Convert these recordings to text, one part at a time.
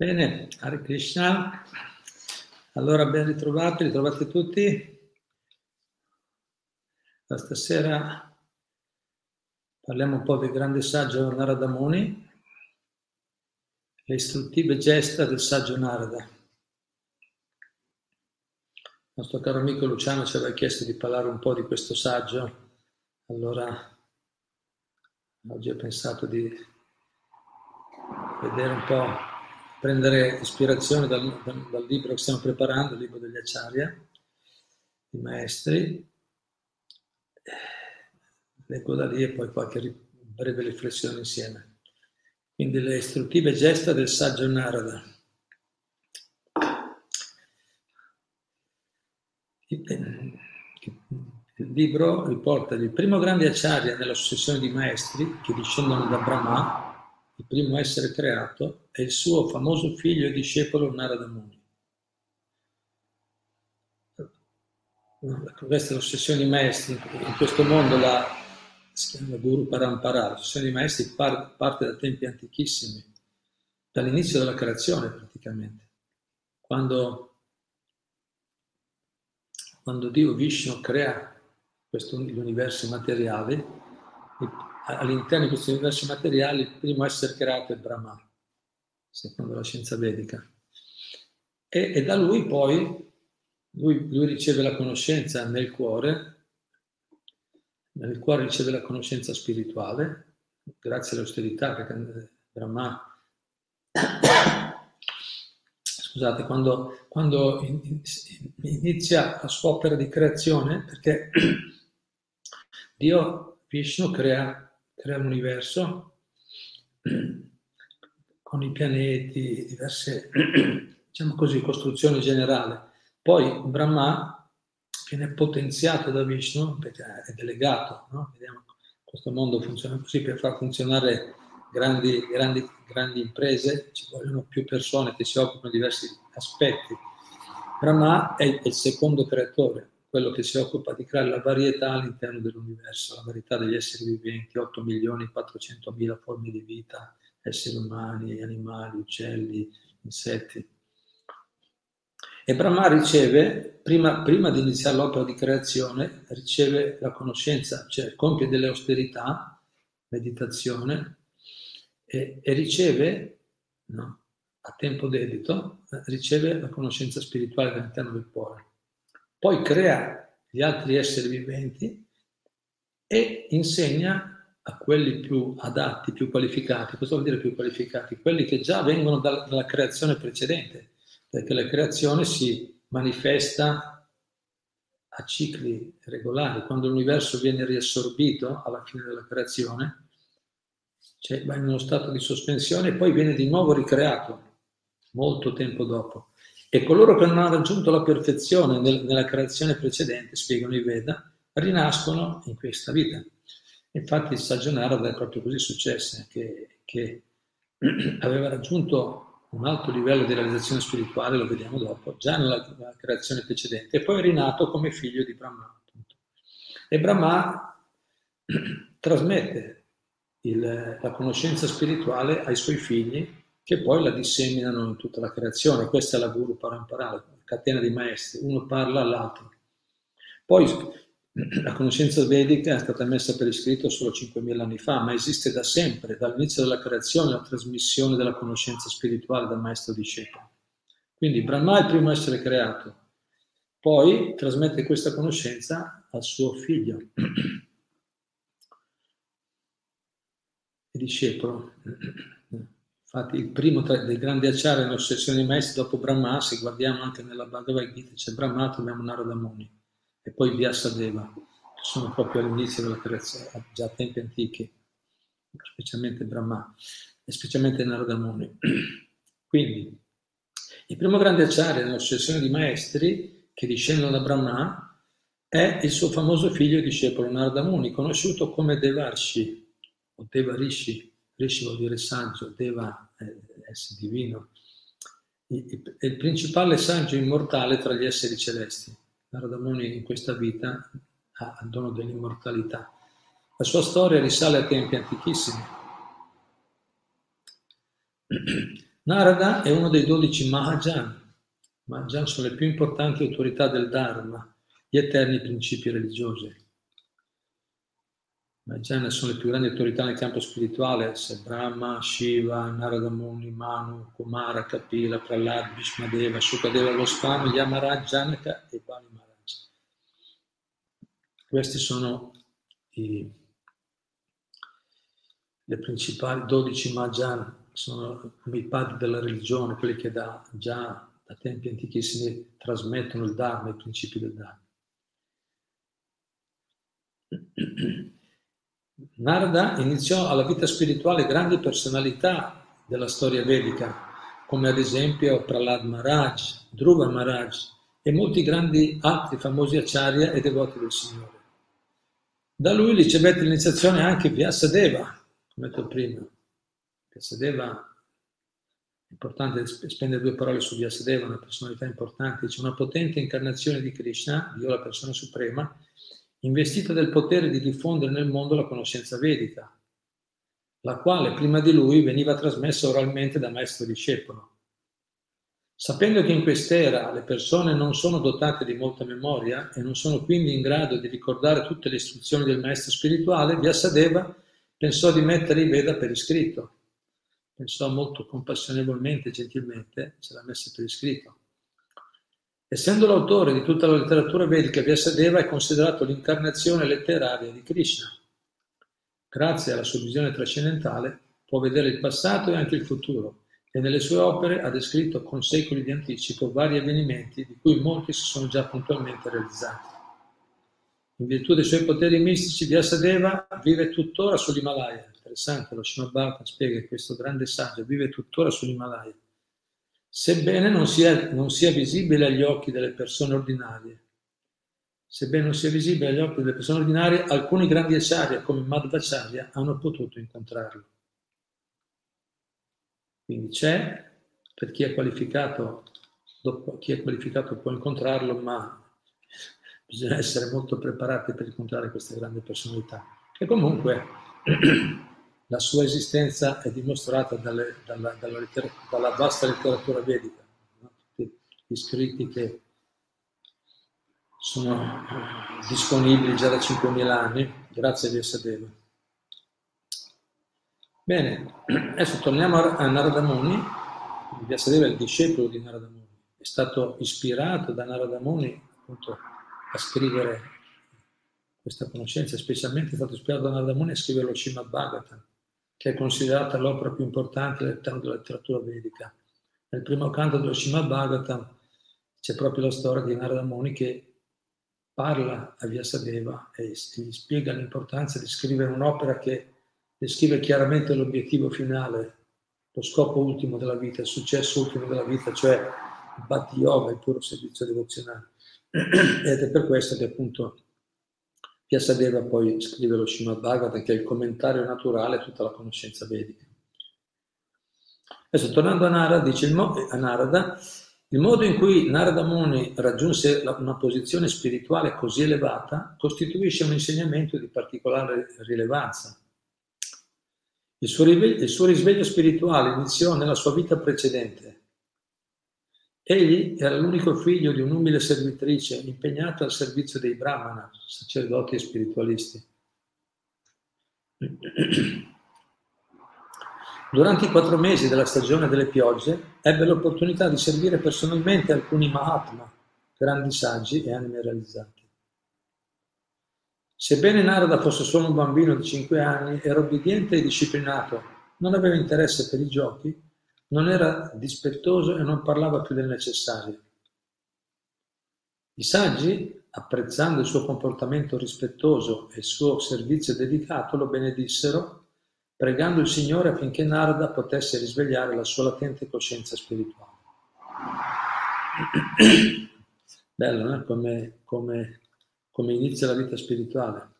Bene, Hare Krishna. Allora, ben ritrovati, ritrovati tutti. Stasera parliamo un po' del grande saggio Narada Muni, le istruttive gesta del saggio Narada. Il nostro caro amico Luciano ci aveva chiesto di parlare un po' di questo saggio, allora oggi ho pensato di vedere un po' prendere ispirazione dal, dal, dal, libro che stiamo preparando, il libro degli Acharya, i maestri. Leggo da lì e poi qualche breve riflessione insieme. Quindi le istruttive gesta del saggio Narada. Il libro riporta il primo grande acciaria nella successione di maestri che discendono da Brahma, il primo essere creato, è il suo famoso figlio e discepolo Narada Muni. Questa è l'ossessione di maestri, in questo mondo la, si chiama Guru Parampara, l'ossessione di maestri parte da tempi antichissimi, dall'inizio della creazione praticamente. Quando, quando Dio Vishnu crea questo, l'universo materiale, all'interno di questo universo materiale il primo essere creato è Brahma, secondo la scienza vedica. E, e da lui poi, lui, lui, riceve la conoscenza nel cuore, nel cuore riceve la conoscenza spirituale, grazie all'austerità, perché Brahma... Scusate, quando, quando inizia la sua opera di creazione, perché Dio, Vishnu, crea crea l'universo con i pianeti, diverse, diciamo così, costruzione generale. Poi Brahma viene potenziato da Vishnu perché è delegato, no? Vediamo, questo mondo funziona così per far funzionare grandi, grandi, grandi imprese, ci vogliono più persone che si occupano di diversi aspetti. Brahma è il secondo creatore, quello che si occupa di creare la varietà all'interno dell'universo, la varietà degli esseri viventi, 8 milioni e 400 mila forme di vita, esseri umani, animali, uccelli, insetti. E Brahma riceve, prima, prima di iniziare l'opera di creazione, riceve la conoscenza, cioè compie delle austerità, meditazione, e, e riceve, no, a tempo debito, riceve la conoscenza spirituale all'interno del cuore poi crea gli altri esseri viventi e insegna a quelli più adatti, più qualificati. Cosa vuol dire più qualificati? Quelli che già vengono dalla, dalla creazione precedente, perché la creazione si manifesta a cicli regolari. Quando l'universo viene riassorbito alla fine della creazione, cioè va in uno stato di sospensione e poi viene di nuovo ricreato molto tempo dopo. E coloro che non hanno raggiunto la perfezione nel, nella creazione precedente, spiegano i Veda, rinascono in questa vita. Infatti il saggio è proprio così successo, che, che aveva raggiunto un alto livello di realizzazione spirituale, lo vediamo dopo, già nella, creazione precedente, e poi è rinato come figlio di Brahma. Appunto. E Brahma trasmette il, la conoscenza spirituale ai suoi figli che poi la disseminano in tutta la creazione. Questa è la Guru Parampara, catena di maestri, uno parla all'altro. Poi la conoscenza vedica è stata messa per iscritto solo 5.000 anni fa, ma esiste da sempre, dall'inizio della creazione, la trasmissione della conoscenza spirituale dal maestro discepolo. Quindi Brahma è il primo essere creato, poi trasmette questa conoscenza al suo figlio, il discepolo. Infatti il primo tra, dei grandi acciari è l'ossessione di maestri dopo Brahma, se guardiamo anche nella Bhagavad Gita c'è Brahma, troviamo Narada Muni e poi Vyasadeva, che sono proprio all'inizio della creazione, già a tempi antichi, specialmente Brahma. e specialmente Narada Muni. Quindi, il primo grande acciario nella successione di maestri che discendono da Brahma è il suo famoso figlio e discepolo Narada Muni, conosciuto come Devarshi o Devarishi. Rishi vuol dire saggio, Deva è essere divino. È il principale saggio immortale tra gli esseri celesti. Narada Muni in questa vita ha il dono dell'immortalità. La sua storia risale a tempi antichissimi Narada è uno dei dodici Mahajan. Mahajan sono le più importanti autorità del Dharma, gli eterni principi religiosi. Mahajana sono le più grandi autorità nel campo spirituale, se Brahma, Shiva, Narada Muni, Manu, Kumara, Kapila, Prahlad, Bhishmadeva, Sukadeva Goswami, Yamaraj, Janaka e Bali. Questi sono i, le principali 12 Mahajan sono i padri della religione, quelli che da, già da tempi antichissimi trasmettono il Dharma, i principi del Dharma. Narada iniziò alla vita spirituale grandi personalità della storia vedica, come ad esempio Prahlad Maharaj, Dhruva Maharaj e molti grandi altri famosi acciaria e devoti del Signore. Da lui ricevette l'iniziazione anche Vyasadeva, come detto prima, Vyasadeva, è importante spendere due parole su Vyasadeva, una personalità importante, c'è una potente incarnazione di Krishna, Dio la persona suprema, investita del potere di diffondere nel mondo la conoscenza vedica, la quale prima di lui veniva trasmessa oralmente da maestro discepolo. Sapendo che in quest'era le persone non sono dotate di molta memoria e non sono quindi in grado di ricordare tutte le istruzioni del maestro spirituale, Vyasadeva pensò di mettere i Veda per iscritto pensò molto compassionevolmente e gentilmente, ce l'ha messa per iscritto. Essendo l'autore di tutta la letteratura vedica, Vyasadeva è considerato l'incarnazione letteraria di Krishna. Grazie alla sua visione trascendentale può vedere il passato e anche il futuro e nelle sue opere ha descritto con secoli di anticipo vari avvenimenti di cui molti si sono già puntualmente realizzati. In virtù dei suoi poteri mistici, Vyasadeva vive tuttora sull'Himalaya interessante, lo Srimad spiega che questo grande saggio vive tuttora sull'Himalaya, sebbene non sia, non sia visibile agli occhi delle persone ordinarie. Sebbene non sia visibile agli occhi delle persone ordinarie, alcuni grandi acciaria come Madhvacharya hanno potuto incontrarlo. Quindi c'è, per chi è qualificato, dopo, chi è qualificato può incontrarlo, ma bisogna essere molto preparati per incontrare queste grandi personalità. E comunque la sua esistenza è dimostrata dalle, dalla, dalla, dalla, vasta letteratura vedica, no? tutti gli scritti che sono disponibili già da 5.000 anni, grazie a Vyasadeva. Bene, adesso torniamo a Narada Muni. Vyasadeva è il discepolo di Narada Muni, è stato ispirato da Narada Muni appunto a scrivere questa conoscenza, specialmente è stato ispirato da Narada Muni a scrivere lo Srimad Bhagavatam che è considerata l'opera più importante all'interno della letteratura vedica. Nel primo canto dello Srimad Bhagavatam c'è proprio la storia di Narada Muni che parla a Vyasadeva e gli spiega l'importanza di scrivere un'opera che descrive chiaramente l'obiettivo finale, lo scopo ultimo della vita, il successo ultimo della vita, cioè il Bhakti Yoga, il puro servizio devozionale. Ed è per questo che appunto Vyasadeva poi scrive lo Srimad Bhagavatam che è il commentario naturale a tutta la conoscenza vedica. Adesso tornando a Narada, dice il, mo- a Narada, il modo in cui Narada Muni raggiunse una posizione spirituale così elevata costituisce un insegnamento di particolare rilevanza. Il suo, risveglio, il suo risveglio spirituale iniziò nella sua vita precedente, Egli era l'unico figlio di un'umile servitrice impegnata al servizio dei brahmana, sacerdoti e spiritualisti. Durante i quattro mesi della stagione delle piogge ebbe l'opportunità di servire personalmente alcuni Mahatma, grandi saggi e anime realizzati. Sebbene Narada fosse solo un bambino di cinque anni, era obbediente e disciplinato, non aveva interesse per i giochi non era dispettoso e non parlava più del necessario. I saggi, apprezzando il suo comportamento rispettoso e il suo servizio dedicato, lo benedissero pregando il Signore affinché Narada potesse risvegliare la sua latente coscienza spirituale. Bello, no? come, come, come inizia la vita spirituale.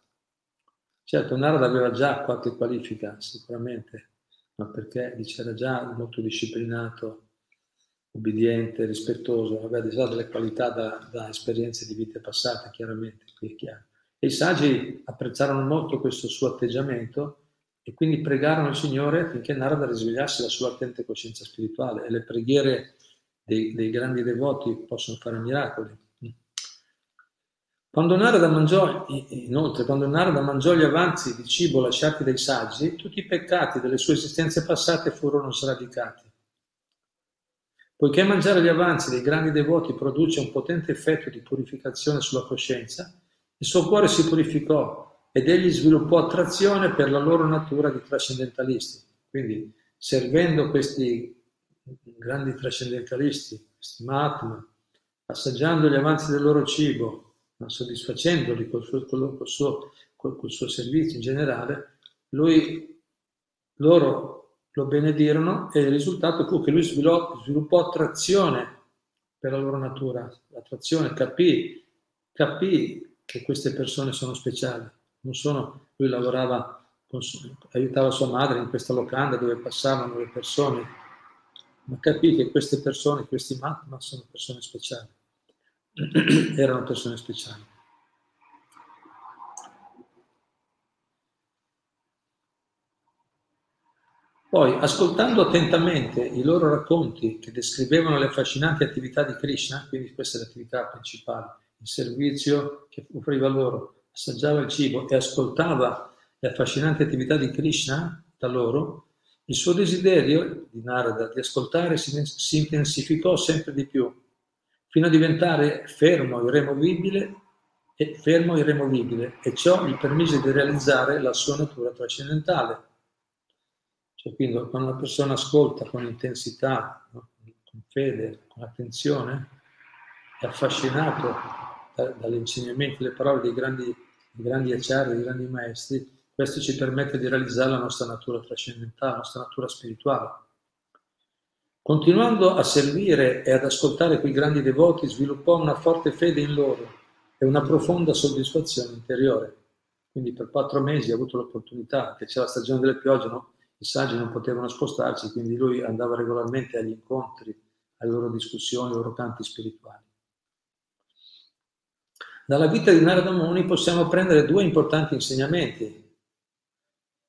Certo, Narada aveva già qualche qualifica, sicuramente, ma perché dice, era già molto disciplinato, ubbidiente, rispettoso, aveva già delle qualità da, da esperienze di vite passate, chiaramente, qui è chiaro. E i saggi apprezzarono molto questo suo atteggiamento e quindi pregarono il Signore affinché Narada risvegliasse la sua attente coscienza spirituale e le preghiere dei, dei grandi devoti possono fare miracoli. Quando Narada mangiò, inoltre, quando Narada mangiò gli avanzi di cibo lasciati dai saggi, tutti i peccati delle sue esistenze passate furono sradicati. Poiché mangiare gli avanzi dei grandi devoti produce un potente effetto di purificazione sulla coscienza, il suo cuore si purificò ed egli sviluppò attrazione per la loro natura di trascendentalisti. Quindi, servendo questi grandi trascendentalisti, questi Mahatma, assaggiando gli avanzi del loro cibo, ma soddisfacendoli col suo, col, suo, col suo servizio in generale, lui, loro lo benedirono e il risultato fu che lui sviluppò, sviluppò attrazione per la loro natura, attrazione, capì, capì che queste persone sono speciali, non sono, lui lavorava, con, aiutava sua madre in questa locanda dove passavano le persone, ma capì che queste persone, questi Mahatma sono persone speciali. Erano persone speciali. Poi, ascoltando attentamente i loro racconti che descrivevano le affascinanti attività di Krishna, quindi questa è l'attività principale, il servizio che offriva loro, assaggiava il cibo e ascoltava le affascinanti attività di Krishna da loro, il suo desiderio di Narada di ascoltare si, si intensificò sempre di più fino a diventare fermo, irremovibile e fermo irremovibile e ciò gli permise di realizzare la sua natura trascendentale. Cioè, quindi quando una persona ascolta con intensità, con fede, con attenzione, è affascinato da, dagli insegnamenti, le parole dei grandi, dei grandi acciari, dei grandi maestri, questo ci permette di realizzare la nostra natura trascendentale, la nostra natura spirituale. Continuando a servire e ad ascoltare quei grandi devoti, sviluppò una forte fede in loro e una profonda soddisfazione interiore. Quindi per quattro mesi ha avuto l'opportunità, che c'era la stagione delle piogge, no? i saggi non potevano spostarsi, quindi lui andava regolarmente agli incontri, alle loro discussioni, ai loro canti spirituali. Dalla vita di Narada Muni possiamo prendere due importanti insegnamenti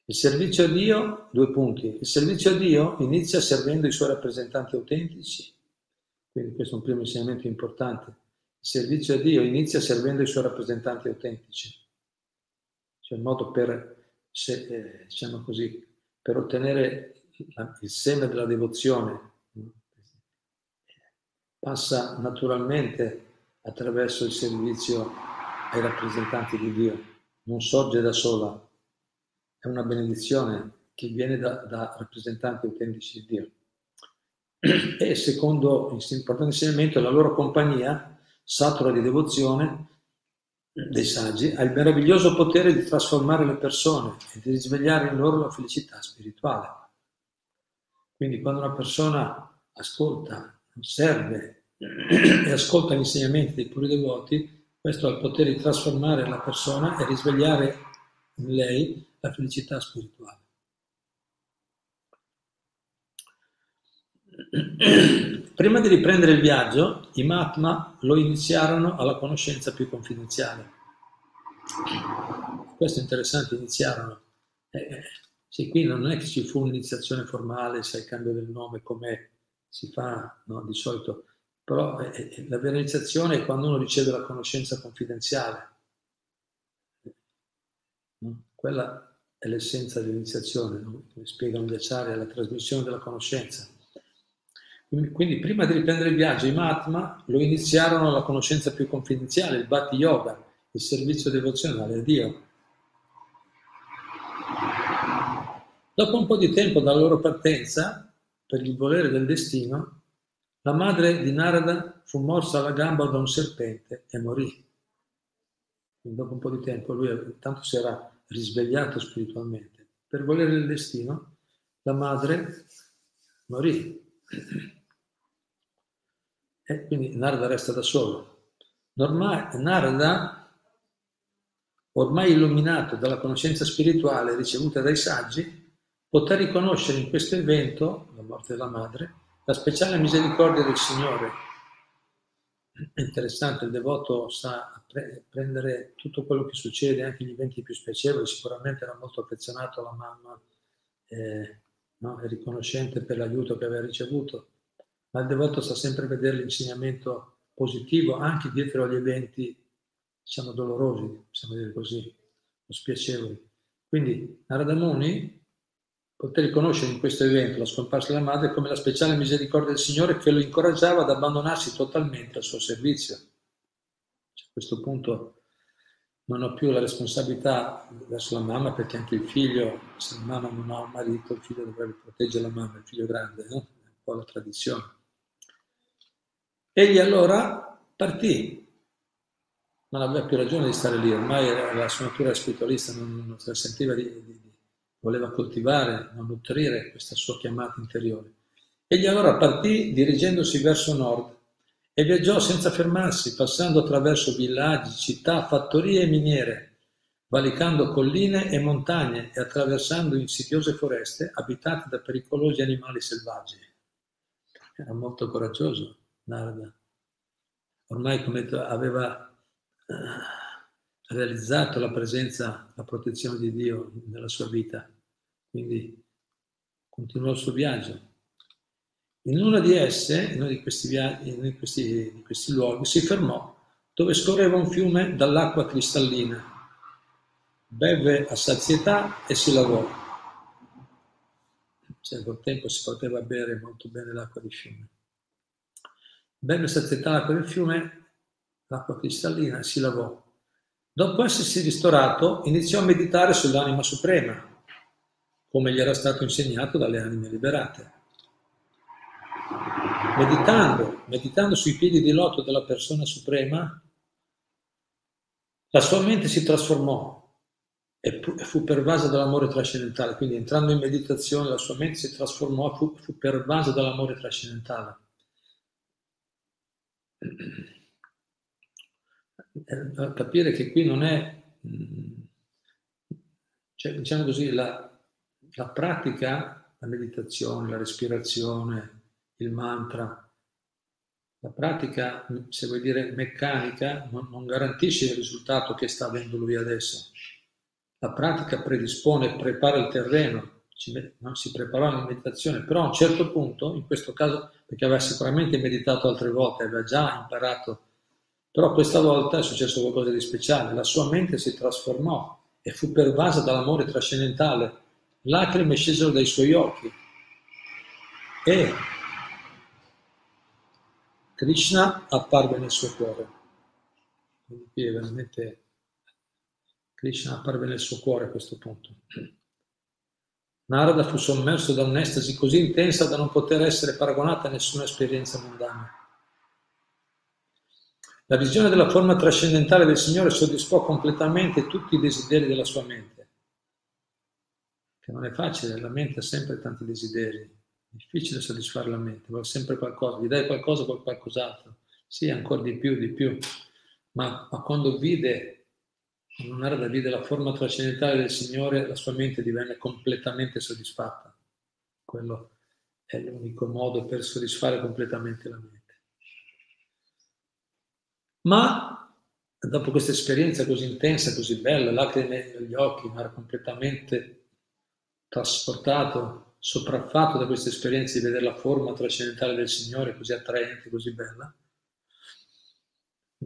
il servizio a Dio, due punti, il servizio a Dio inizia servendo i suoi rappresentanti autentici, quindi questo è un primo insegnamento importante. Il servizio a Dio inizia servendo i suoi rappresentanti autentici, cioè il modo per, se, eh, diciamo così, per ottenere il seme della devozione passa naturalmente attraverso il servizio ai rappresentanti di Dio, non sorge da sola, è una benedizione che viene da, da rappresentanti autentici di Dio. E secondo il importante insegnamento, la loro compagnia, satura di devozione dei saggi, ha il meraviglioso potere di trasformare le persone e di risvegliare in loro la felicità spirituale. Quindi quando una persona ascolta, osserve e ascolta gli insegnamenti dei puri devoti, questo ha il potere di trasformare la persona e risvegliare in lei la felicità spirituale. Prima di riprendere il viaggio, i Mahatma lo iniziarono alla conoscenza più confidenziale. Questo è interessante, iniziarono. Eh, eh sì, qui non è che ci fu un'iniziazione formale, sai, cambio del nome, come si fa no, di solito, però eh, eh la vera iniziazione è quando uno riceve la conoscenza confidenziale. No? Quella è l'essenza dell'iniziazione, no? come spiega un Acharya, la trasmissione della conoscenza. Quindi prima di riprendere il viaggio i Mahatma lo iniziarono alla conoscenza più confidenziale, il Bhatti Yoga, il servizio devozionale a Dio. Dopo un po' di tempo dalla loro partenza, per il volere del destino, la madre di Narada fu morsa alla gamba da un serpente e morì. Quindi dopo un po' di tempo lui tanto si era risvegliato spiritualmente. per volere del destino, la madre morì. E quindi Narada resta da solo. Ormai, Narada, ormai illuminato dalla conoscenza spirituale ricevuta dai saggi, poté riconoscere in questo evento, la morte della madre, la speciale misericordia del Signore. Interessante, il devoto sa prendere tutto quello che succede, anche gli eventi più spiacevoli, sicuramente era molto affezionato alla mamma, eh, no? è riconoscente per l'aiuto che aveva ricevuto, ma il devoto sa sempre vedere l'insegnamento positivo anche dietro agli eventi, diciamo, dolorosi, possiamo dire così, o spiacevoli. Quindi Narada Muni poté riconoscere in questo evento la scomparsa della madre come la speciale misericordia del Signore che lo incoraggiava ad abbandonarsi totalmente al suo servizio. Cioè, a questo punto non ho più la responsabilità verso la mamma perché anche il figlio, se la mamma non ha un marito, il figlio dovrebbe proteggere la mamma, il figlio grande, no? è un po' la tradizione. Egli allora partì, non aveva più ragione di stare lì, ormai la sua natura spiritualista non, non sentiva di, di, voleva coltivare, nutrire questa sua chiamata interiore. Egli allora partì dirigendosi verso nord e viaggiò senza fermarsi, passando attraverso villaggi, città, fattorie e miniere, valicando colline e montagne e attraversando insidiose foreste abitate da pericolosi animali selvaggi. Era molto coraggioso Narada. Ormai come aveva eh, realizzato la presenza, la protezione di Dio nella sua vita, quindi continuò il suo viaggio. In una di esse, in uno di questi, viaggi, in questi, di questi luoghi, si fermò dove scorreva un fiume dall'acqua cristallina. Beve a sazietà e si lavò. Cioè, col tempo si poteva bere molto bene l'acqua di fiume. Beve a sazietà l'acqua del fiume, l'acqua cristallina, e si lavò. Dopo essersi ristorato, iniziò a meditare sull'anima suprema, come gli era stato insegnato dalle anime liberate meditando, meditando sui piedi di loto della persona suprema, la sua mente si trasformò e fu pervasa dall'amore trascendentale. Quindi entrando in meditazione la sua mente si trasformò e fu, fu pervasa dall'amore trascendentale. Capire che qui non è, cioè, diciamo così, la, la pratica, la meditazione, la respirazione, il mantra. La pratica, se vuoi dire meccanica, non, non garantisce il risultato che sta avendo lui adesso. La pratica predispone, prepara il terreno, ci, no? si preparò in meditazione, però a un certo punto, in questo caso, perché aveva sicuramente meditato altre volte, aveva già imparato, però questa volta è successo qualcosa di speciale, la sua mente si trasformò e fu pervasa dall'amore trascendentale, lacrime scesero dai suoi occhi e Krishna apparve nel suo cuore. Quindi qui è veramente Krishna apparve nel suo cuore a questo punto. Narada fu sommerso da un'estasi così intensa da non poter essere paragonata a nessuna esperienza mondana. La visione della forma trascendentale del Signore soddisfò completamente tutti i desideri della sua mente. Che non è facile, la mente ha sempre tanti desideri, difficile soddisfare la mente, vuole sempre qualcosa, gli dai qualcosa con qualcos'altro, sì, ancora di più, di più, ma, ma quando vide, non era da vide la forma trascendentale del Signore, la sua mente divenne completamente soddisfatta. Quello è l'unico modo per soddisfare completamente la mente. Ma dopo questa esperienza così intensa, così bella, lacrime negli occhi, ma era completamente trasportato sopraffatto da questa esperienza di vedere la forma trascendentale del Signore così attraente, così bella, è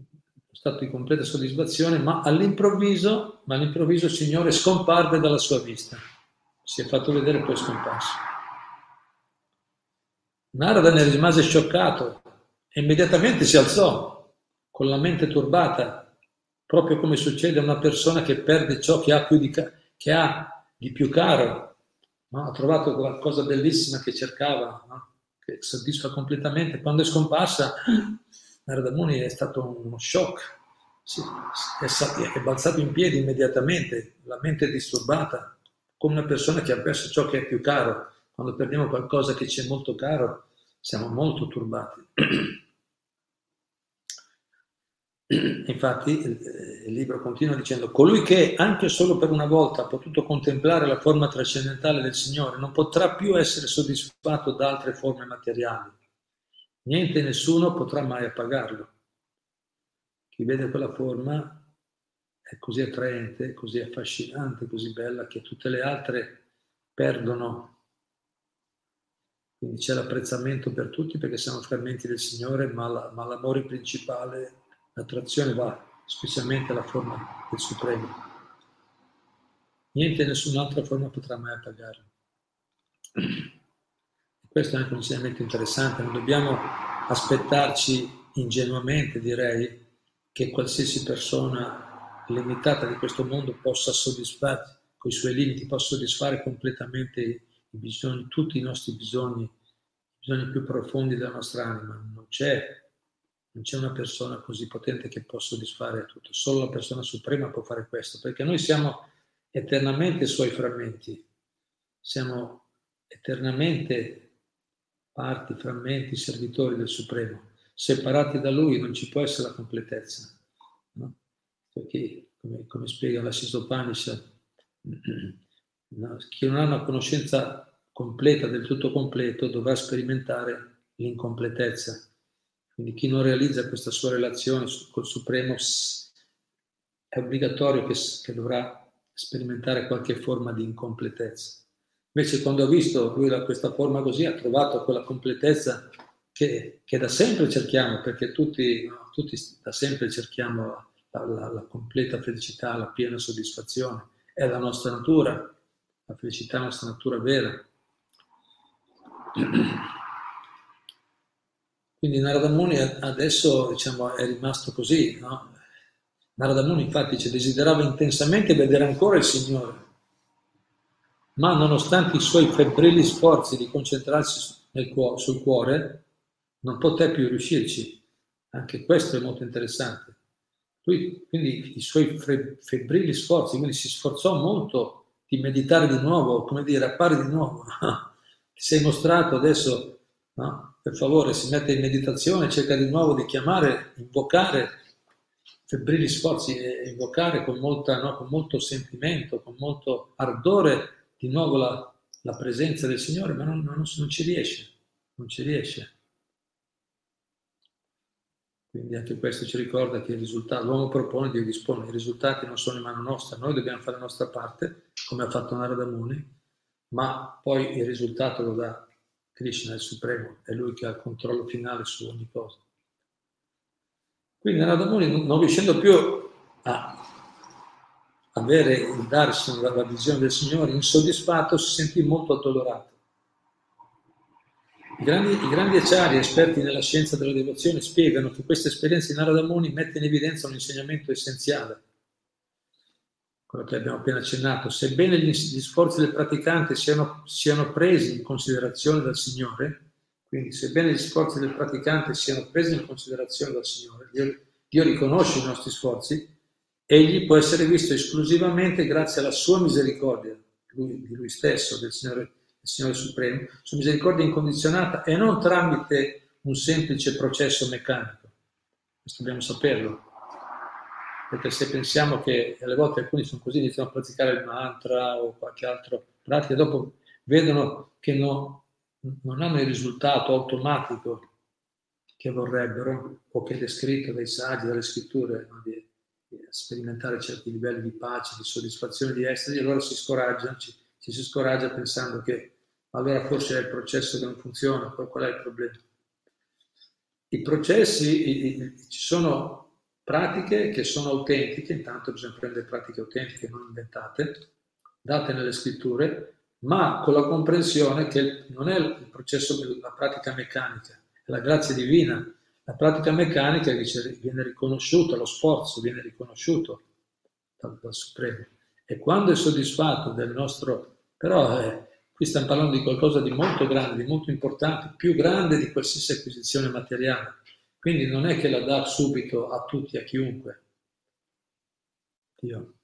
stato di completa soddisfazione, ma all'improvviso, ma all'improvviso il Signore scomparve dalla sua vista, si è fatto vedere e poi scomparso. Narada ne rimase scioccato e immediatamente si alzò con la mente turbata, proprio come succede a una persona che perde ciò che ha, più di, che ha di più caro no? ha trovato qualcosa bellissima che cercava, no? che soddisfa completamente. Quando è scomparsa, Narada Muni è stato uno shock, è balzato in piedi immediatamente, la mente è disturbata, come una persona che ha perso ciò che è più caro. Quando perdiamo qualcosa che ci è molto caro, siamo molto turbati. Infatti il libro continua dicendo colui che anche solo per una volta ha potuto contemplare la forma trascendentale del Signore non potrà più essere soddisfatto da altre forme materiali. Niente e nessuno potrà mai appagarlo. Chi vede quella forma è così attraente, così affascinante, così bella che tutte le altre perdono. Quindi c'è l'apprezzamento per tutti perché siamo frammenti del Signore, ma, la, ma l'amore principale L'attrazione va specialmente alla forma del Supremo. Niente, nessun'altra forma potrà mai appagarlo. questo è anche un insegnamento interessante, non dobbiamo aspettarci ingenuamente, direi, che qualsiasi persona limitata di questo mondo possa soddisfare, con i suoi limiti, possa soddisfare completamente i bisogni, tutti i nostri bisogni, i bisogni più profondi della nostra anima. Non c'è non c'è una persona così potente che può soddisfare tutto, solo la persona suprema può fare questo, perché noi siamo eternamente suoi frammenti, siamo eternamente parti, frammenti, servitori del Supremo. Separati da Lui non ci può essere la completezza. No? Perché, come, come spiega la Sisopanishad, no? chi non ha una conoscenza completa, del tutto completo, dovrà sperimentare l'incompletezza quindi chi non realizza questa sua relazione col Supremo è obbligatorio che, che dovrà sperimentare qualche forma di incompletezza. Invece quando ha visto lui questa forma così, ha trovato quella completezza che, che da sempre cerchiamo, perché tutti, tutti da sempre cerchiamo la, la, la, completa felicità, la piena soddisfazione. È la nostra natura, la felicità è la nostra natura vera. Quindi Narada Muni adesso diciamo, è rimasto così. No? Narada Muni infatti ci desiderava intensamente vedere ancora il Signore, ma nonostante i suoi febbrili sforzi di concentrarsi cuore, sul cuore, non poté più riuscirci. Anche questo è molto interessante. Lui, quindi i suoi febbrili sforzi, quindi si sforzò molto di meditare di nuovo, come dire, appare di nuovo. Ti sei mostrato adesso, no? Per favore si mette in meditazione, cerca di nuovo di chiamare, invocare, febbrili sforzi invocare con, molta, no, con molto sentimento, con molto ardore di nuovo la, la presenza del Signore, ma non, non, non ci riesce, non ci riesce. Quindi anche questo ci ricorda che risultato, l'uomo propone, Dio dispone, i risultati non sono in mano nostra, noi dobbiamo fare la nostra parte, come ha fatto Narada Muni, ma poi il risultato lo dà Krishna è il Supremo, è lui che ha il controllo finale su ogni cosa. Quindi Narada Muni, non riuscendo più a avere il darshan, la, la visione del Signore, insoddisfatto, si sentì molto addolorato. I grandi, I grandi acciari esperti nella scienza della devozione spiegano che questa esperienza di Narada Muni mette in evidenza un insegnamento essenziale quello che abbiamo appena accennato, sebbene gli, gli sforzi del praticante siano, siano, presi in considerazione dal Signore, quindi sebbene gli sforzi del praticante siano presi in considerazione dal Signore, Dio, Dio riconosce i nostri sforzi, egli può essere visto esclusivamente grazie alla sua misericordia, lui, di lui stesso, del Signore, del Signore Supremo, sua misericordia incondizionata e non tramite un semplice processo meccanico. Questo dobbiamo saperlo perché se pensiamo che alle volte alcuni sono così, iniziano a praticare il mantra o qualche altra pratica, dopo vedono che no, non hanno il risultato automatico che vorrebbero o che è descritto dai saggi, dalle scritture, no? di, di, sperimentare certi livelli di pace, di soddisfazione di essere, allora si scoraggiano, ci, ci si scoraggia pensando che allora forse è il processo che non funziona, qual è il problema? I processi, i, i, ci sono pratiche che sono autentiche, intanto bisogna prendere pratiche autentiche, non inventate, date nelle scritture, ma con la comprensione che non è il processo della pratica meccanica, è la grazia divina. La pratica meccanica viene riconosciuta, lo sforzo viene riconosciuto dal, dal Supremo. E quando è soddisfatto del nostro... però eh, qui stiamo parlando di qualcosa di molto grande, di molto importante, più grande di qualsiasi acquisizione materiale quindi non è che la dà subito a tutti, a chiunque. Dio.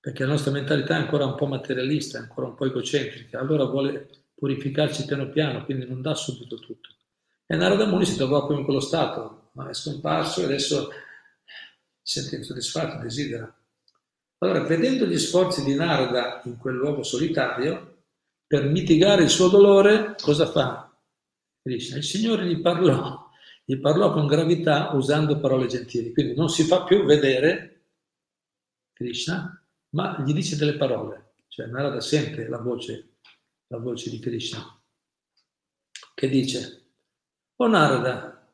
perché la nostra mentalità è ancora un po' materialista, è ancora un po' egocentrica, allora vuole purificarci piano piano, quindi non dà subito tutto. E Narada Muni si trovò poi in quello stato, ma è scomparso e adesso si sente insoddisfatto, desidera. Allora, vedendo gli sforzi di Narada in quel luogo solitario, per mitigare il suo dolore, cosa fa? Krishna? Il Signore gli parlò, gli parlò con gravità usando parole gentili, quindi non si fa più vedere Krishna, ma gli dice delle parole, cioè Narada sente la voce, la voce di Krishna, che dice, oh Narada,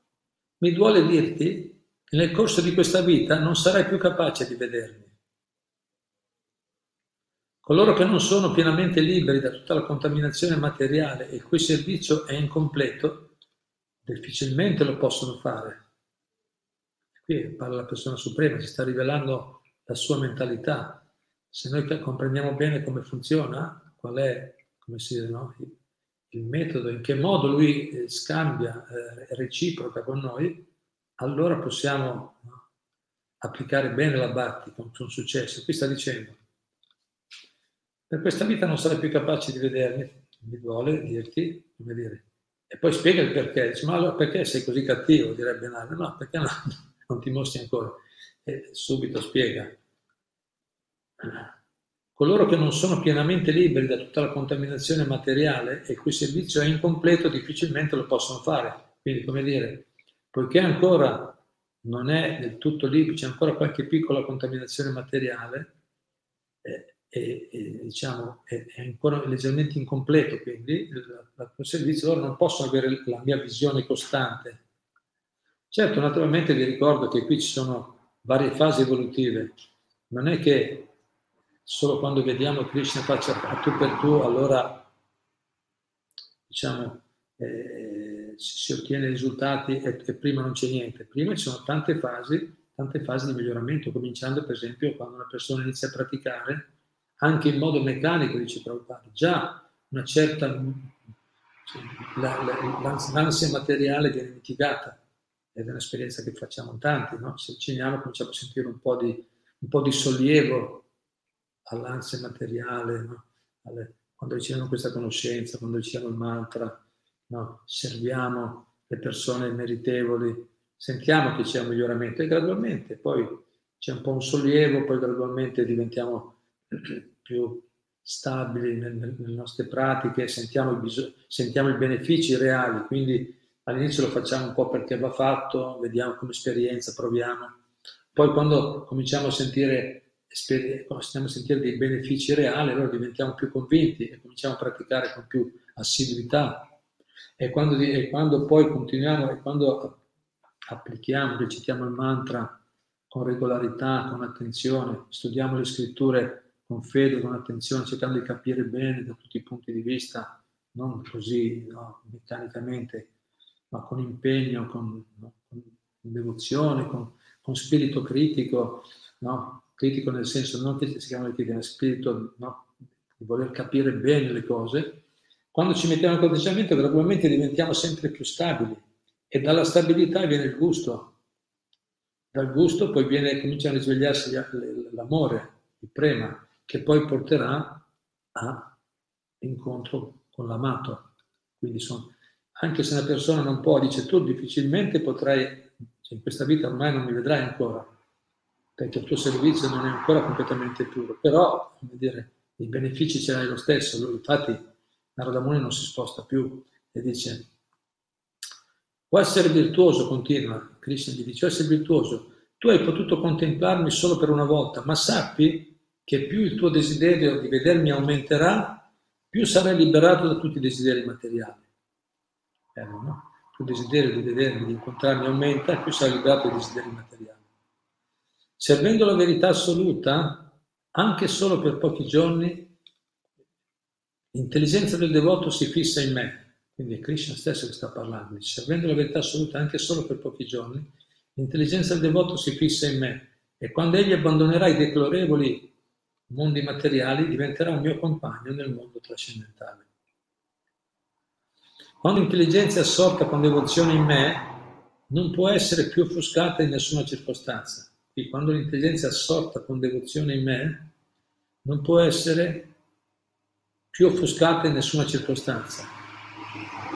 mi duole dirti che nel corso di questa vita non sarai più capace di vedermi. Coloro che non sono pienamente liberi da tutta la contaminazione materiale e il cui servizio è incompleto, difficilmente lo possono fare. Qui parla la persona suprema, ci sta rivelando la sua mentalità. Se noi comprendiamo bene come funziona, qual è dice, no? il metodo, in che modo lui eh, scambia, eh, reciproca con noi, allora possiamo no? applicare bene la Bhakti con, con successo. Qui sta dicendo, per questa vita non sarai più capace di vedermi, mi vuole dirti, come dire. E poi spiega il perché, dice, ma allora perché sei così cattivo, direbbe Nardo, no, perché no, non ti mostri ancora. E subito spiega. Coloro che non sono pienamente liberi da tutta la contaminazione materiale e cui servizio è incompleto difficilmente lo possono fare. Quindi, come dire, poiché ancora non è del tutto libero, c'è ancora qualche piccola contaminazione materiale, è, è, diciamo, è, è, ancora leggermente incompleto, quindi il servizio loro non possono avere la mia visione costante. Certo, naturalmente vi ricordo che qui ci sono varie fasi evolutive, non è che solo quando vediamo Krishna faccia a tu per tu, allora diciamo, eh, si ottiene risultati e, e prima non c'è niente. Prima ci sono tante fasi, tante fasi di miglioramento, cominciando per esempio quando una persona inizia a praticare, anche in modo meccanico, dice Prabhupada, già una certa cioè, la, la, l'ansia materiale viene mitigata ed è un'esperienza che facciamo tanti, no? se avviciniamo cominciamo a sentire un po' di, un po di sollievo all'ansia materiale, no? Alle, quando riceviamo questa conoscenza, quando riceviamo il mantra, no? serviamo le persone meritevoli, sentiamo che c'è un miglioramento e gradualmente poi c'è un po' un sollievo, poi gradualmente diventiamo più stabili nelle, nostre pratiche, sentiamo i, bis- sentiamo i benefici reali, quindi all'inizio lo facciamo un po' perché va fatto, vediamo come esperienza, proviamo. Poi quando cominciamo a sentire, cominciamo a sentire dei benefici reali, allora diventiamo più convinti e cominciamo a praticare con più assiduità. E quando, e quando poi continuiamo, e quando applichiamo, recitiamo il mantra con regolarità, con attenzione, studiamo le scritture con fede, con attenzione, cercando di capire bene da tutti i punti di vista, non così no, meccanicamente, ma con impegno, con, no, con devozione, con, con, spirito critico, no? critico nel senso non che si chiama critico, ma spirito di voler capire bene le cose. Quando ci mettiamo in atteggiamento, gradualmente diventiamo sempre più stabili e dalla stabilità viene il gusto. Dal gusto poi viene, comincia a risvegliarsi l'amore, il prema, che poi porterà all'incontro con l'amato. Quindi sono, anche se una persona non può, dice tu difficilmente potrai, cioè in questa vita ormai non mi vedrai ancora, perché il tuo servizio non è ancora completamente puro, però dire, i benefici ce l'hai lo stesso. Infatti Narada Muni non si sposta più e dice può essere virtuoso, continua, Krishna gli dice, può essere virtuoso, tu hai potuto contemplarmi solo per una volta, ma sappi che più il tuo desiderio di vedermi aumenterà, più sarai liberato da tutti i desideri materiali. Bello, no? Il tuo desiderio di vedermi, di incontrarmi aumenta, più sarai liberato dai desideri materiali. Servendo la verità assoluta, anche solo per pochi giorni, l'intelligenza del devoto si fissa in me. Quindi è Krishna stesso che sta parlando. Servendo la verità assoluta anche solo per pochi giorni, l'intelligenza del devoto si fissa in me. E quando egli abbandonerà i deplorevoli mondi materiali, diventerà un mio compagno nel mondo trascendentale. Quando l'intelligenza è assorta con devozione in me, non può essere più offuscata in nessuna circostanza. Quindi quando l'intelligenza è assorta con devozione in me, non può essere più offuscata in nessuna circostanza.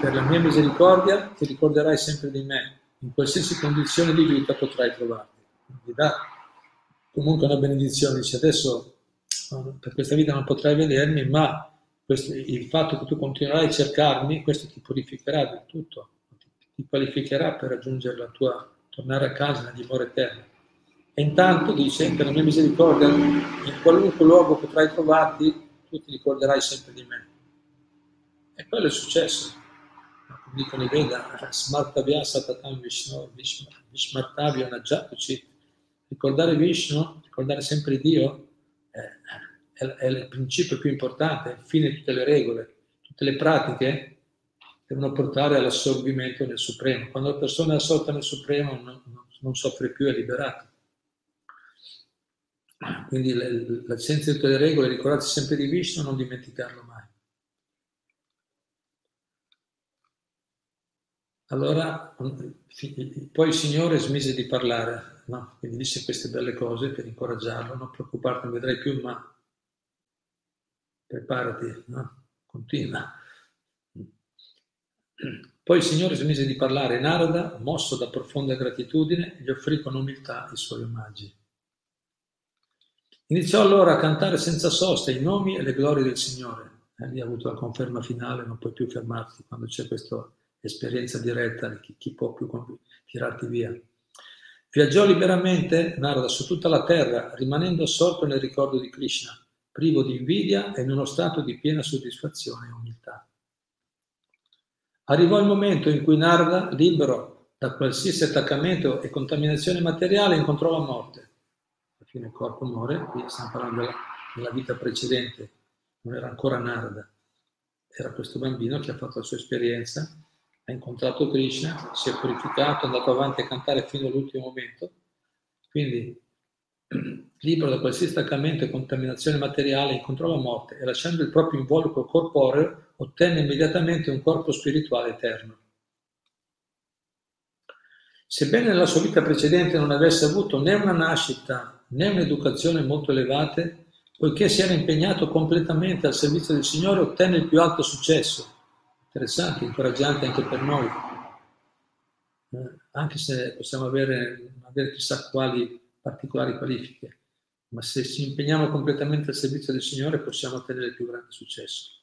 Per la mia misericordia ti ricorderai sempre di me, in qualsiasi condizione di vita potrai trovarti. Ti dà comunque una benedizione, dice adesso per questa vita non potrai vedermi, ma questo, il fatto che tu continuerai a cercarmi, questo ti purificherà del tutto, ti, ti qualificherà per raggiungere la tua, tornare a casa nella dimora eterna. E intanto dice, per la mia misericordia, in qualunque luogo potrai trovarti, tu ti ricorderai sempre di me. E quello è successo. Come dicono i Veda, Smartavya Satatam Vishnu, Vishmartavya Najatuci. Ricordare Vishnu, ricordare sempre Dio, è, è il principio più importante, il fine tutte le regole, tutte le pratiche devono portare all'assorbimento nel Supremo. Quando la persona è assorta nel Supremo non, non soffre più, è liberato. Quindi l'essenza di tutte le regole, ricordarsi sempre di Vishnu, non dimenticarlo mai. Allora, poi il Signore smise di parlare, no? quindi disse queste belle cose per incoraggiarlo, non preoccuparti, non vedrai più, ma preparati, no? continua. Poi il Signore smise di parlare Narada, mosso da profonda gratitudine, gli offrì con umiltà i suoi omaggi. Iniziò allora a cantare senza sosta i nomi e le glorie del Signore. Eh, lì ha avuto la conferma finale, non puoi più fermarti quando c'è questa esperienza diretta di chi, chi può più tirarti via. Viaggiò liberamente Narada su tutta la terra, rimanendo assorto nel ricordo di Krishna privo di invidia e in uno stato di piena soddisfazione e umiltà. Arrivò il momento in cui Narda, libero da qualsiasi attaccamento e contaminazione materiale, incontrò la morte. Alla fine il corpo muore, qui stiamo parlando della, vita precedente, non era ancora Narda, era questo bambino che ha fatto la sua esperienza, ha incontrato Krishna, si è purificato, è andato avanti a cantare fino all'ultimo momento. Quindi libero da qualsiasi staccamento e contaminazione materiale, incontrò la morte e lasciando il proprio involucro corporeo ottenne immediatamente un corpo spirituale eterno. Sebbene nella sua vita precedente non avesse avuto né una nascita né un'educazione molto elevate, poiché si era impegnato completamente al servizio del Signore, ottenne il più alto successo. Interessante, incoraggiante anche per noi, eh, anche se possiamo avere, avere chissà quali particolari qualifiche, ma se ci impegniamo completamente al servizio del Signore possiamo ottenere il più grande successo.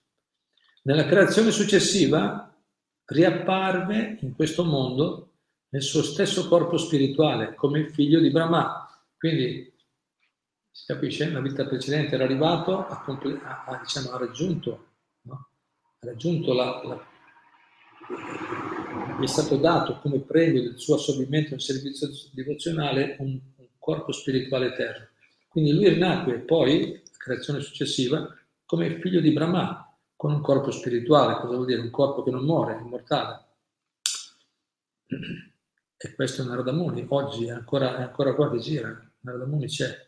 Nella creazione successiva riapparve in questo mondo nel suo stesso corpo spirituale come il figlio di Brahma. Quindi si capisce, nella vita precedente era arrivato, a, diciamo, ha raggiunto, raggiunto la, la gli è stato dato come premio del suo assorbimento nel servizio devozionale un, corpo spirituale eterno. Quindi lui rinacque poi, creazione successiva, come figlio di Brahma, con un corpo spirituale, cosa vuol dire? Un corpo che non muore, immortale. E questo è Narada Muni, oggi è ancora, è ancora qua che gira, Narada Muni c'è.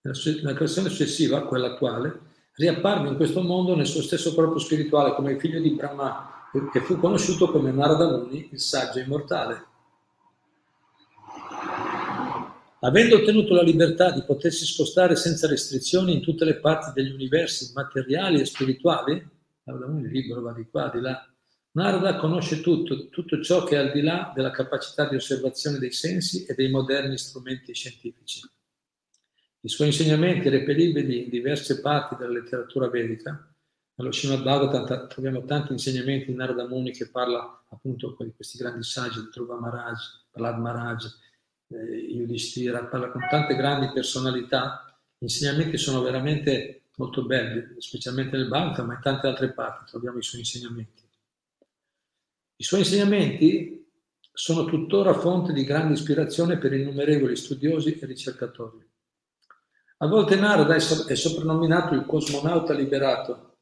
Nella creazione successiva, quella attuale, riapparve in questo mondo nel suo stesso corpo spirituale come figlio di Brahma, che fu conosciuto come Narada Muni, il saggio immortale. Avendo ottenuto la libertà di potersi spostare senza restrizioni in tutte le parti degli universi materiali e spirituali, è libero, va di qua, di là, Narada conosce tutto, tutto ciò che è al di là della capacità di osservazione dei sensi e dei moderni strumenti scientifici. I suoi insegnamenti, reperibili in diverse parti della letteratura vedica, nello Srimad Bhagavatam troviamo tanti insegnamenti di Narada Muni che parla appunto di questi grandi saggi, Dhruva Maharaj, Prahlad Maharaj, eh, Yudhishthira, parla con tante grandi personalità, gli insegnamenti sono veramente molto belli, specialmente nel Bhagavad, ma in tante altre parti troviamo i suoi insegnamenti. I suoi insegnamenti sono tuttora fonte di grande ispirazione per innumerevoli studiosi e ricercatori. A volte Narada è soprannominato il cosmonauta liberato,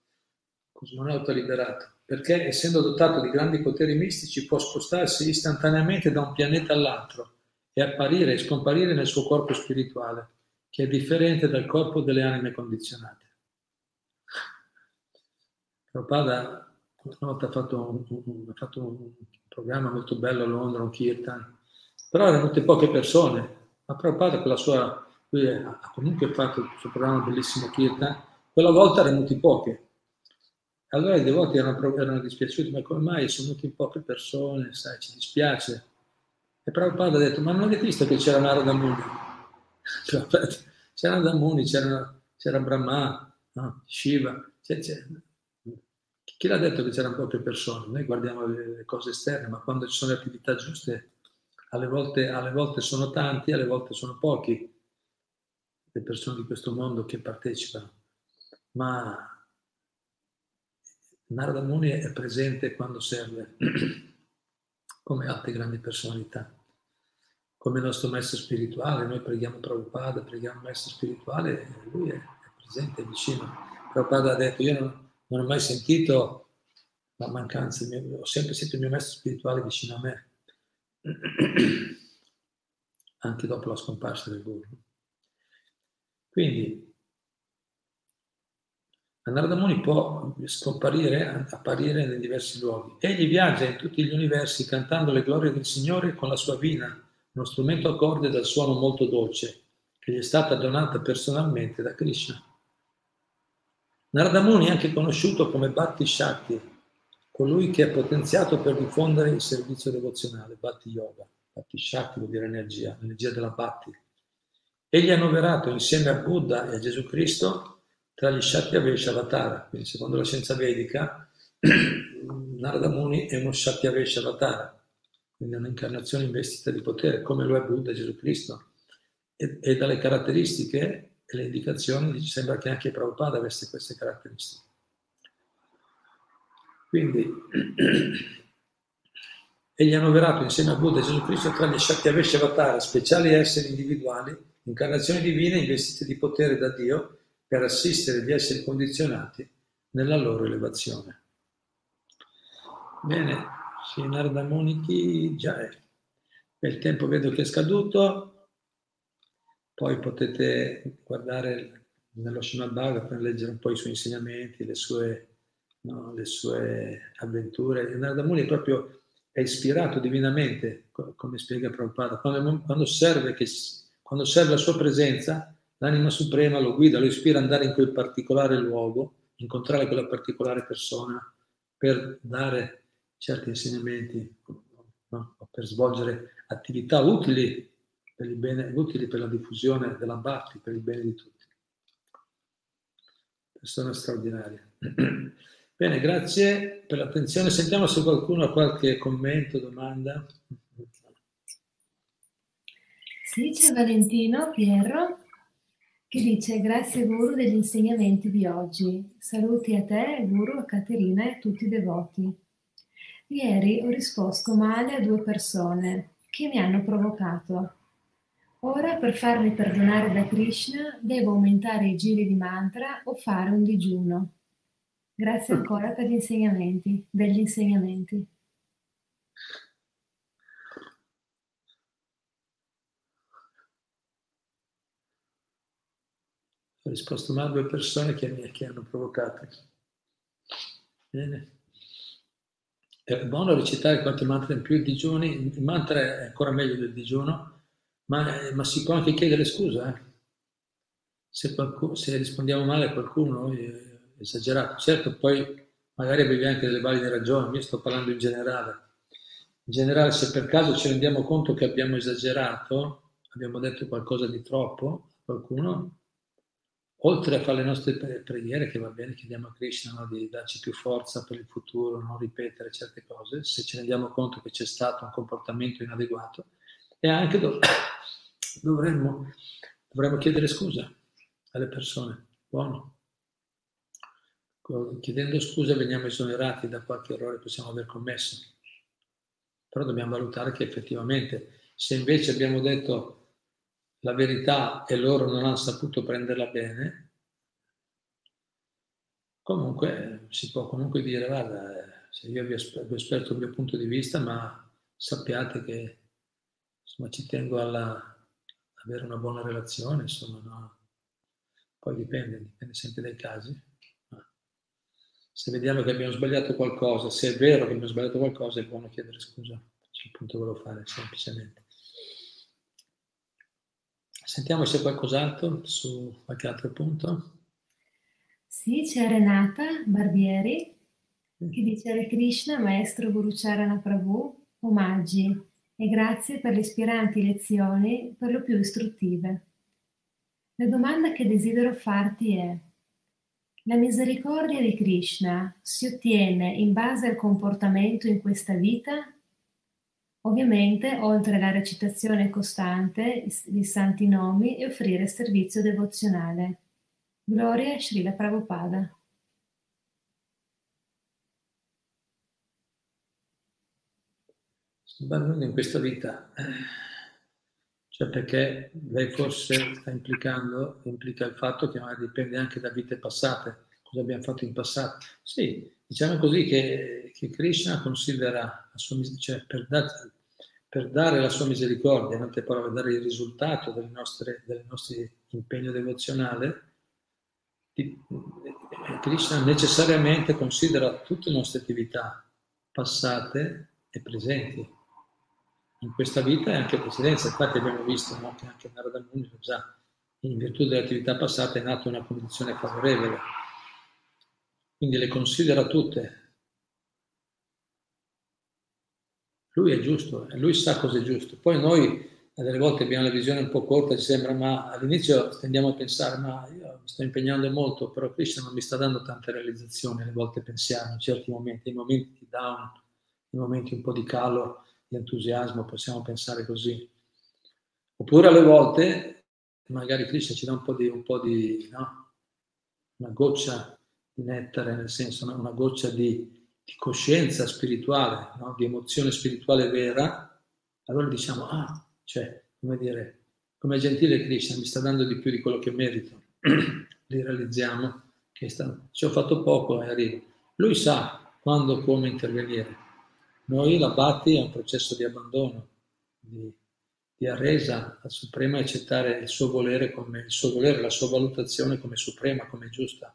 cosmonauta liberato, perché essendo dotato di grandi poteri mistici può spostarsi istantaneamente da un pianeta all'altro e apparire e scomparire nel suo corpo spirituale, che è differente dal corpo delle anime condizionate. Prabhupada una volta ha fatto un, fatto un programma molto bello a Londra, un kirtan, però erano venute poche persone, ma Prabhupada con la sua lui ha comunque fatto suo programma bellissimo Kirtan, quella volta erano venuti pochi. Allora i devoti erano, erano dispiaciuti, ma come mai sono venuti poche persone, sai, ci dispiace. E Prabhupada ha detto, ma non avete visto che c'era Narada Muni? c'era Narada c'era, c'era Brahma, no? Shiva, c'è, c'è. chi l'ha detto che c'erano poche persone? Noi guardiamo le cose esterne, ma quando ci sono le attività giuste, alle volte, alle volte sono tanti, alle volte sono pochi le persone di questo mondo che partecipano. Ma Narada Muni è presente quando serve, come altre grandi personalità. Come il nostro maestro spirituale, noi preghiamo Prabhupada, preghiamo il maestro spirituale, lui è, presente, è vicino. Prabhupada ha detto, io non, non ho mai sentito la mancanza, ho sempre sentito il mio maestro spirituale vicino a me, anche dopo la scomparsa del guru. Quindi Narada Muni può scomparire, apparire nei diversi luoghi. Egli viaggia in tutti gli universi cantando le glorie del Signore con la sua vina, uno strumento a corde dal suono molto dolce, che gli è stata donata personalmente da Krishna. Narada Muni è anche conosciuto come Bhatti Shakti, colui che è potenziato per diffondere il servizio devozionale, Bhatti Yoga. Bhatti Shakti vuol dire energia, l'energia della Bhatti. Egli è annoverato insieme a Buddha e a Gesù Cristo tra gli Shatyavesha Avatara, quindi secondo la scienza vedica Narada Muni è uno Shatyavesha Avatara, quindi un'incarnazione investita di potere, come lo è Buddha e Gesù Cristo. E, e dalle caratteristiche e le indicazioni sembra che anche Prabhupada avesse queste caratteristiche. Quindi egli ha annoverato insieme a Buddha e Gesù Cristo tra gli Shatyavesha Avatara, speciali esseri individuali, incarnazioni divine investite di potere da Dio, per assistere gli esseri condizionati nella loro elevazione. Bene, sì, Narda Monichi già è. Il tempo vedo che è scaduto, poi potete guardare nello Srimad Bhagavatam, leggere un po' i suoi insegnamenti, le sue, no, le sue avventure. Narda Muni è proprio è ispirato divinamente, come spiega Prabhupada, quando, quando, serve che, quando serve la sua presenza, L'anima suprema lo guida, lo ispira ad andare in quel particolare luogo, incontrare quella particolare persona per dare certi insegnamenti, no? per svolgere attività utili per, bene, utili per la diffusione della Bhakti, per il bene di tutti. Persona straordinaria. Bene, grazie per l'attenzione. Sentiamo se qualcuno ha qualche commento, domanda. Sì, c'è Valentino, Piero che dice grazie Guru degli insegnamenti di oggi. Saluti a te, Guru, a Caterina e a tutti i devoti. Ieri ho risposto male a due persone che mi hanno provocato. Ora per farmi perdonare da Krishna devo aumentare i giri di mantra o fare un digiuno. Grazie ancora per gli insegnamenti, degli insegnamenti. Ho risposto male a due persone che mi che hanno provocato. Bene. È buono recitare qualche mantra in più, il digiuni, il mantra è ancora meglio del digiuno, ma, ma si può anche chiedere scusa. Eh? Se, qualcuno, se, rispondiamo male a qualcuno, è esagerato. Certo, poi magari avevi anche delle valide ragioni, io sto parlando in generale. In generale, se per caso ci rendiamo conto che abbiamo esagerato, abbiamo detto qualcosa di troppo a qualcuno, oltre a fare le nostre preghiere, che va bene, chiediamo a Krishna no, di darci più forza per il futuro, non ripetere certe cose, se ci rendiamo conto che c'è stato un comportamento inadeguato, e anche dov- dovremmo, dovremmo chiedere scusa alle persone. Buono. Chiedendo scusa veniamo esonerati da qualche errore che possiamo aver commesso. Però dobbiamo valutare che effettivamente, se invece abbiamo detto la verità e loro non hanno saputo prenderla bene, comunque si può comunque dire, guarda, se io vi ho espresso il mio punto di vista, ma sappiate che insomma, ci tengo alla, avere una buona relazione, insomma, no? Poi dipende, dipende sempre dai casi. Se vediamo che abbiamo sbagliato qualcosa, se è vero che abbiamo sbagliato qualcosa, è buono chiedere scusa. C'è il punto che volevo fare, semplicemente. Sentiamo se c'è qualcos'altro su qualche altro punto. Sì, c'è Renata Barbieri che dice Hare Krishna, Maestro Guru Charana Prabhu, omaggi e grazie per le ispiranti lezioni, per lo più istruttive. La domanda che desidero farti è, la misericordia di Krishna si ottiene in base al comportamento in questa vita? Ovviamente, oltre alla recitazione costante di santi nomi e offrire servizio devozionale. Gloria a Srila Prabhupada. Sbagliando in questa vita, cioè perché lei forse sta implicando, implica il fatto che magari dipende anche da vite passate, cosa abbiamo fatto in passato. Sì, diciamo così che, che Krishna considera, sua, cioè per, dare, per dare la sua misericordia, in altre parole, dare il risultato del, nostro impegno devozionale, Krishna necessariamente considera tutte le nostre attività passate e presenti in questa vita e anche precedenza. Infatti abbiamo visto no, che anche Narada Muni già in virtù delle attività passate è nata una condizione favorevole. Quindi le considera tutte. Lui è giusto, e lui sa cosa è giusto. Poi noi delle volte abbiamo la visione un po' corta, ci sembra, ma all'inizio tendiamo a pensare, ma io mi sto impegnando molto, però Krishna non mi sta dando tante realizzazioni, alle volte pensiamo in certi momenti, in momenti di down, in momenti un po' di calo, di entusiasmo, possiamo pensare così. Oppure alle volte magari Krishna ci dà un po' di, un po di no? una goccia nettare, nel senso una goccia di, di coscienza spirituale, no? di emozione spirituale vera, allora diciamo, ah, cioè, come dire, come gentile Krishna mi sta dando di più di quello che merito. Li realizziamo che sta, ci ho fatto poco e arrivo. Lui sa quando, come intervenire. Noi la Bhatti è un processo di abbandono, di, di arresa al Supremo e accettare il suo volere come il suo volere, la sua valutazione come suprema, come giusta.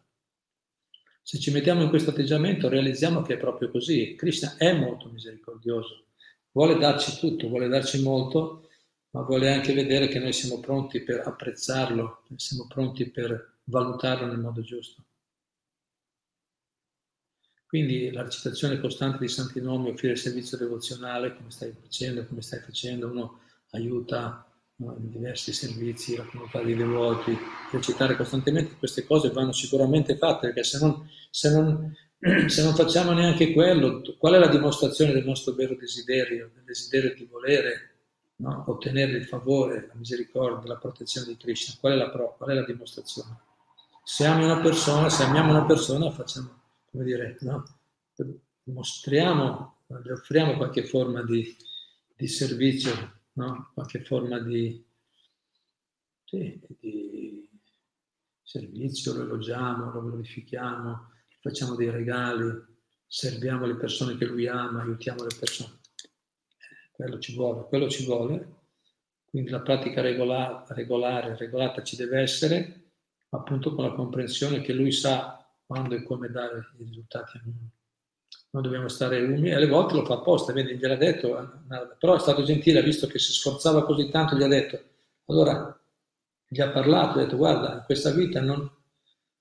Se ci mettiamo in questo atteggiamento realizziamo che è proprio così. Krishna è molto misericordioso, vuole darci tutto, vuole darci molto, ma vuole anche vedere che noi siamo pronti per apprezzarlo, siamo pronti per valutarlo nel modo giusto. Quindi la recitazione costante di santi nomi, offrire servizio devozionale, come stai facendo, come stai facendo, uno aiuta no, diversi servizi, la comunità dei devoti, recitare costantemente queste cose vanno sicuramente fatte, perché se non, se non, se non facciamo neanche quello, qual è la dimostrazione del nostro vero desiderio, del desiderio di volere no, ottenere il favore, la misericordia, la protezione di Krishna? Qual è la prova? Qual è la dimostrazione? Se ami una persona, se amiamo una persona, facciamo come dire, no? mostriamo, offriamo qualche forma di, di servizio, no? qualche forma di, sì, di servizio, lo elogiamo, lo glorifichiamo, facciamo dei regali, serviamo le persone che lui ama, aiutiamo le persone. Eh, quello ci vuole, quello ci vuole. Quindi la pratica regolare, regolare, regolata ci deve essere, appunto con la comprensione che lui sa quando e come dare i risultati a noi. Noi dobbiamo stare umili, alle volte lo fa apposta, vedi, gliel'ha detto, però è stato gentile, visto che si sforzava così tanto, gli ha detto, allora gli ha parlato, ha detto, guarda, in questa vita non,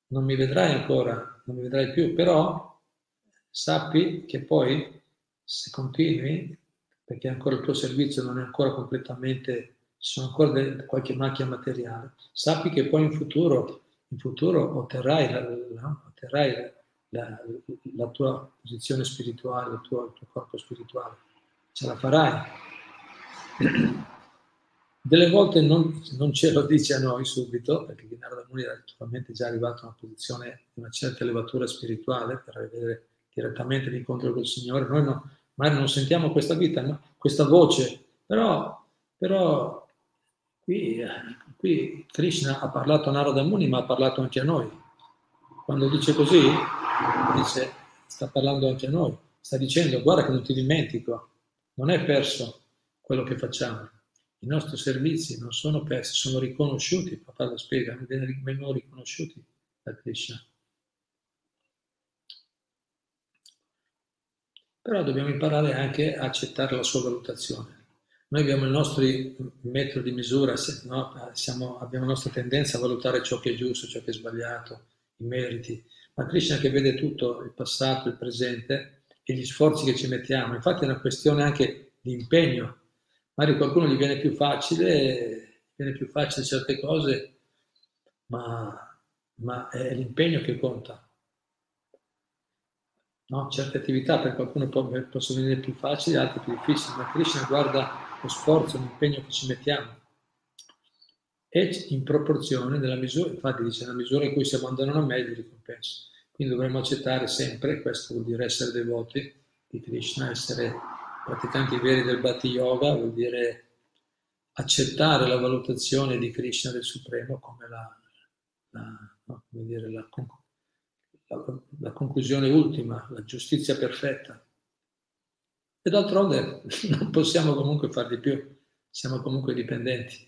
non mi vedrai ancora, non mi vedrai più, però sappi che poi se continui, perché ancora il tuo servizio non è ancora completamente, ci sono ancora de, qualche macchia materiale, sappi che poi in futuro, in futuro otterrai la, la, otterrai la, la, tua posizione spirituale, il tuo, il tuo corpo spirituale, ce la farai. Delle volte non, non, ce lo dice a noi subito, perché Narada Muni è naturalmente già arrivato a una posizione di una certa elevatura spirituale per avere direttamente l'incontro col Signore. Noi no, magari non sentiamo questa vita, no? questa voce, però, però qui, qui Krishna ha parlato a Narada Muni, ma ha parlato anche a noi. Quando dice così, dice, sta parlando anche a noi, sta dicendo guarda che non ti dimentico, non è perso quello che facciamo. I nostri servizi non sono persi, sono riconosciuti, papà lo spiega, vengono riconosciuti da Krishna. Però dobbiamo imparare anche a accettare la sua valutazione. Noi abbiamo i nostri metri di misura, no? Siamo, abbiamo la nostra tendenza a valutare ciò che è giusto, ciò che è sbagliato, i meriti, ma Krishna che vede tutto, il passato, il presente e gli sforzi che ci mettiamo. Infatti è una questione anche di impegno. Magari qualcuno gli viene più facile, viene più facile certe cose, ma, ma è l'impegno che conta. No? Certe attività per qualcuno possono venire più facili, altre più difficili, ma Krishna guarda lo sforzo, l'impegno che ci mettiamo. E in proporzione della misura, infatti dice, nella misura in cui si abbandonano a me, di ricompensa. Quindi dovremmo accettare sempre, questo vuol dire essere devoti di Krishna, essere praticanti veri del Bhatti Yoga, vuol dire accettare la valutazione di Krishna del Supremo come la, la, no, come dire, la, la, la conclusione ultima, la giustizia perfetta. E d'altronde non possiamo comunque far di più, siamo comunque dipendenti.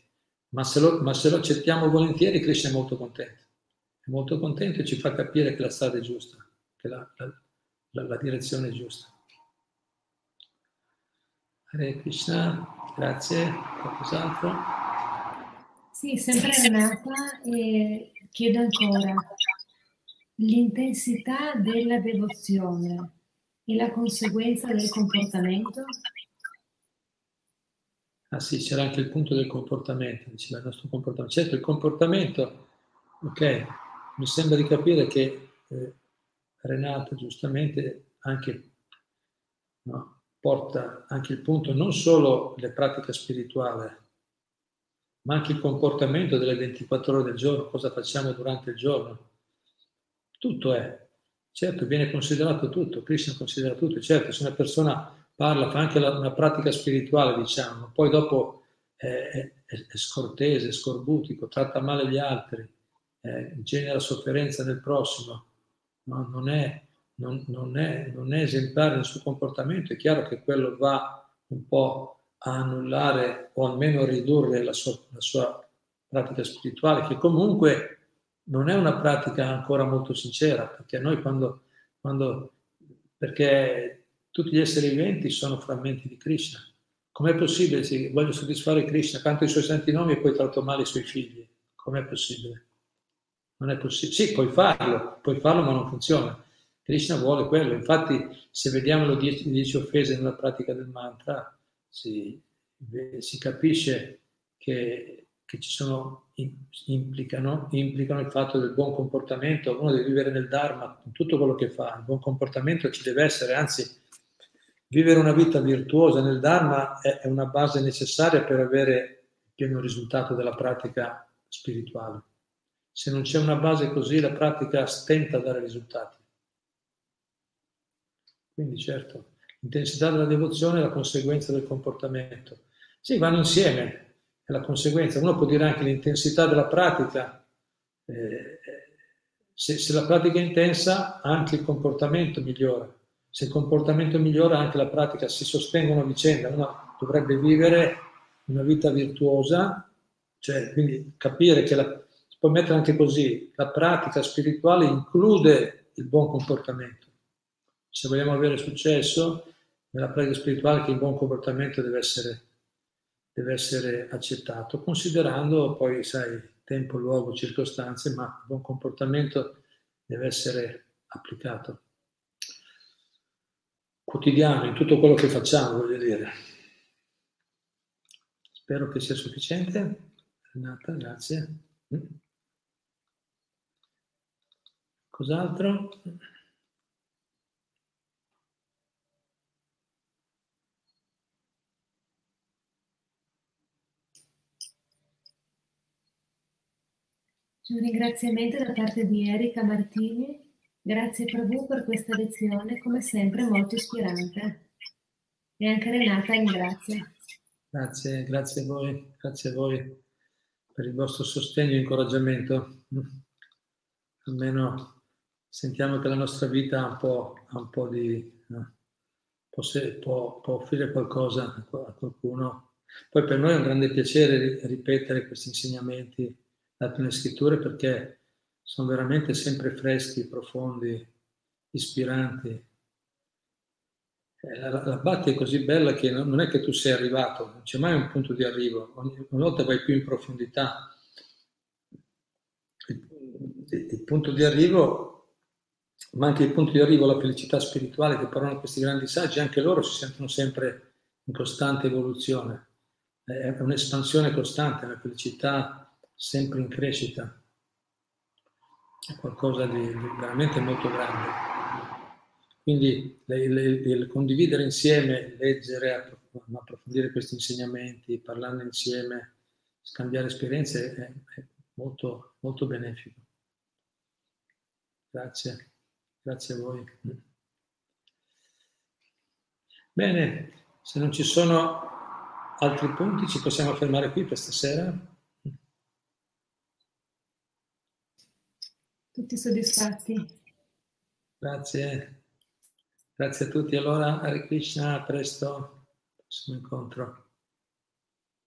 Ma se, lo, ma se lo accettiamo volentieri, Krishna è molto contento. È molto contento e ci fa capire che la strada è giusta, che la, la, la direzione è giusta. Hare Krishna, grazie. Qualcos'altro? Sì, sempre Renata, e chiedo ancora, l'intensità della devozione e la conseguenza del comportamento? Ah sì, c'era anche il punto del comportamento, diceva il nostro comportamento. Certo, il comportamento, ok, mi sembra di capire che eh, Renato giustamente anche no, porta anche il punto non solo le pratiche spirituali, ma anche il comportamento delle 24 ore del giorno, cosa facciamo durante il giorno tutto è. Certo, viene considerato tutto, Krishna considera tutto. Certo, se una persona parla, fa anche la, una pratica spirituale, diciamo, poi dopo è, è, è scortese, è scorbutico, tratta male gli altri, eh, genera sofferenza nel prossimo, no? non, è, non, non, non è esemplare nel suo comportamento, è chiaro che quello va un po' a annullare o almeno a ridurre la sua, la sua pratica spirituale, che comunque non è una pratica ancora molto sincera, perché noi quando, quando perché tutti gli esseri viventi sono frammenti di Krishna. Com'è possibile se voglio soddisfare Krishna, canto i suoi santi nomi e poi tratto male i suoi figli? Com'è possibile? Non è possibile. Sì, puoi farlo, puoi farlo ma non funziona. Krishna vuole quello. Infatti, se vediamo le dieci, dieci offese nella pratica del mantra, si, si capisce che che ci sono, implicano, implicano il fatto del buon comportamento, uno deve vivere nel Dharma, in tutto quello che fa, il buon comportamento ci deve essere, anzi vivere una vita virtuosa nel Dharma è, una base necessaria per avere il pieno risultato della pratica spirituale. Se non c'è una base così, la pratica stenta a dare risultati. Quindi certo, l'intensità della devozione è la conseguenza del comportamento. Sì, vanno insieme, è la conseguenza. Uno può dire anche l'intensità della pratica. Eh, se, se, la pratica è intensa, anche il comportamento migliora. Se il comportamento migliora, anche la pratica si sostengono a vicenda. Uno dovrebbe vivere una vita virtuosa, cioè quindi capire che la, si può mettere anche così, la pratica spirituale include il buon comportamento. Se vogliamo avere successo nella pratica spirituale, che il buon comportamento deve essere deve essere accettato, considerando poi, sai, tempo, luogo, circostanze, ma il buon comportamento deve essere applicato quotidiano in tutto quello che facciamo, voglio dire. Spero che sia sufficiente. Renata, grazie. Cos'altro? Un ringraziamento da parte di Erika Martini. Grazie Prabhu per questa lezione, come sempre molto ispirante. E anche Renata ringrazia. Grazie, grazie a voi, grazie a voi per il vostro sostegno e incoraggiamento. Almeno sentiamo che la nostra vita ha un po', un po di... No? Può, può, può, offrire qualcosa a qualcuno. Poi per noi è un grande piacere ripetere questi insegnamenti dati nelle scritture perché sono veramente sempre freschi, profondi, ispiranti eh, la, la Bhakti è così bella che non, è che tu sei arrivato, non c'è mai un punto di arrivo, ogni, ogni volta vai più in profondità. Il, il, punto di arrivo, ma anche il punto di arrivo alla felicità spirituale che parlano questi grandi saggi, anche loro si sentono sempre in costante evoluzione. È un'espansione costante, la felicità sempre in crescita. È qualcosa di, di veramente molto grande. Quindi il condividere insieme, leggere, approfondire questi insegnamenti, parlarne insieme, scambiare esperienze è, è molto, molto benefico. Grazie, grazie a voi. Bene, se non ci sono altri punti ci possiamo fermare qui per stasera. Tutti soddisfatti. Grazie. Grazie a tutti. Allora, Hare Krishna, a presto, prossimo incontro.